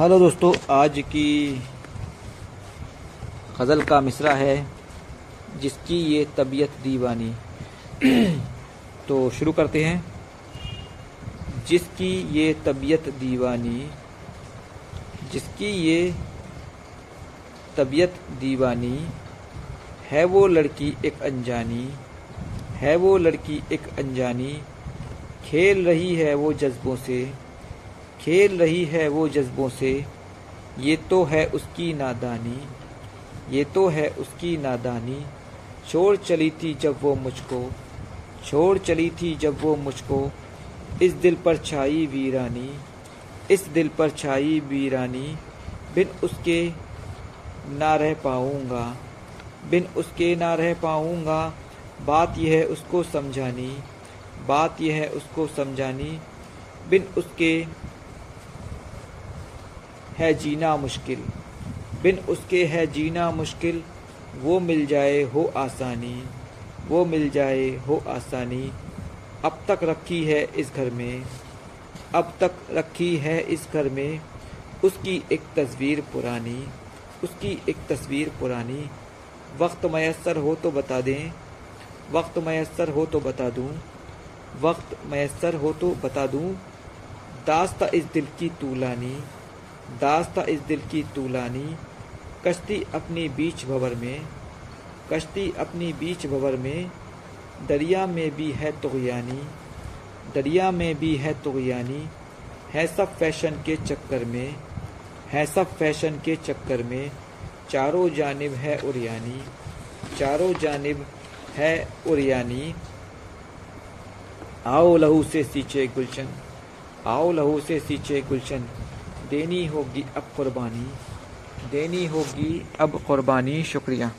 Hello दोस्तों, आज की गज़ल का मिसरा है, जिसकी ये तबीयत दीवानी। तो शुरू करते हैं। जिसकी ये तबीयत दीवानी, जिसकी ये तबीयत दीवानी, है वो लड़की एक अनजानी, है वो लड़की एक अनजानी, खेल रही है वो जज्बों से खेल रही है वो जज्बों से। ये तो है उसकी नादानी, ये तो है उसकी नादानी। छोड़ चली थी जब वो मुझको, छोड़ चली थी जब वो मुझको। इस दिल पर छाई वीरानी, इस दिल पर छाई वीरानी। बिन उसके ना रह पाऊँगा, बिन उसके ना रह पाऊँगा। बात यह है उसको समझानी, बात यह है उसको समझानी। बिन उसके है जीना मुश्किल। बिन उसके है जीना मुश्किल, वो मिल जाए हो आसानी, वो मिल जाए हो आसानी। अब तक रखी है इस घर में, अब तक रखी है इस घर में, उसकी एक तस्वीर पुरानी, उसकी एक तस्वीर पुरानी। वक्त मैसर हो तो बता दें, वक्त मैसर हो तो बता दूँ, वक्त मैसर हो तो बता दूँ। दास्ता इस दिल की तूलानी दास्ता इस दिल की तूलानी। कश्ती अपनी बीच भवर में, कश्ती अपनी बीच भवर में, दरिया में भी है तुगयानी, दरिया में भी है तुगयानी, है सब फ़ैशन के चक्कर में, है सब फ़ैशन के चक्कर में, चारों जानिब है उरियानी, चारों जानिब है उरियानी। आओ लहू से सींचे गुलशन, आओ लहू से सींचे गुलशन। देनी होगी अब कुर्बानी देनी होगी अब कुर्बानी शुक्रिया।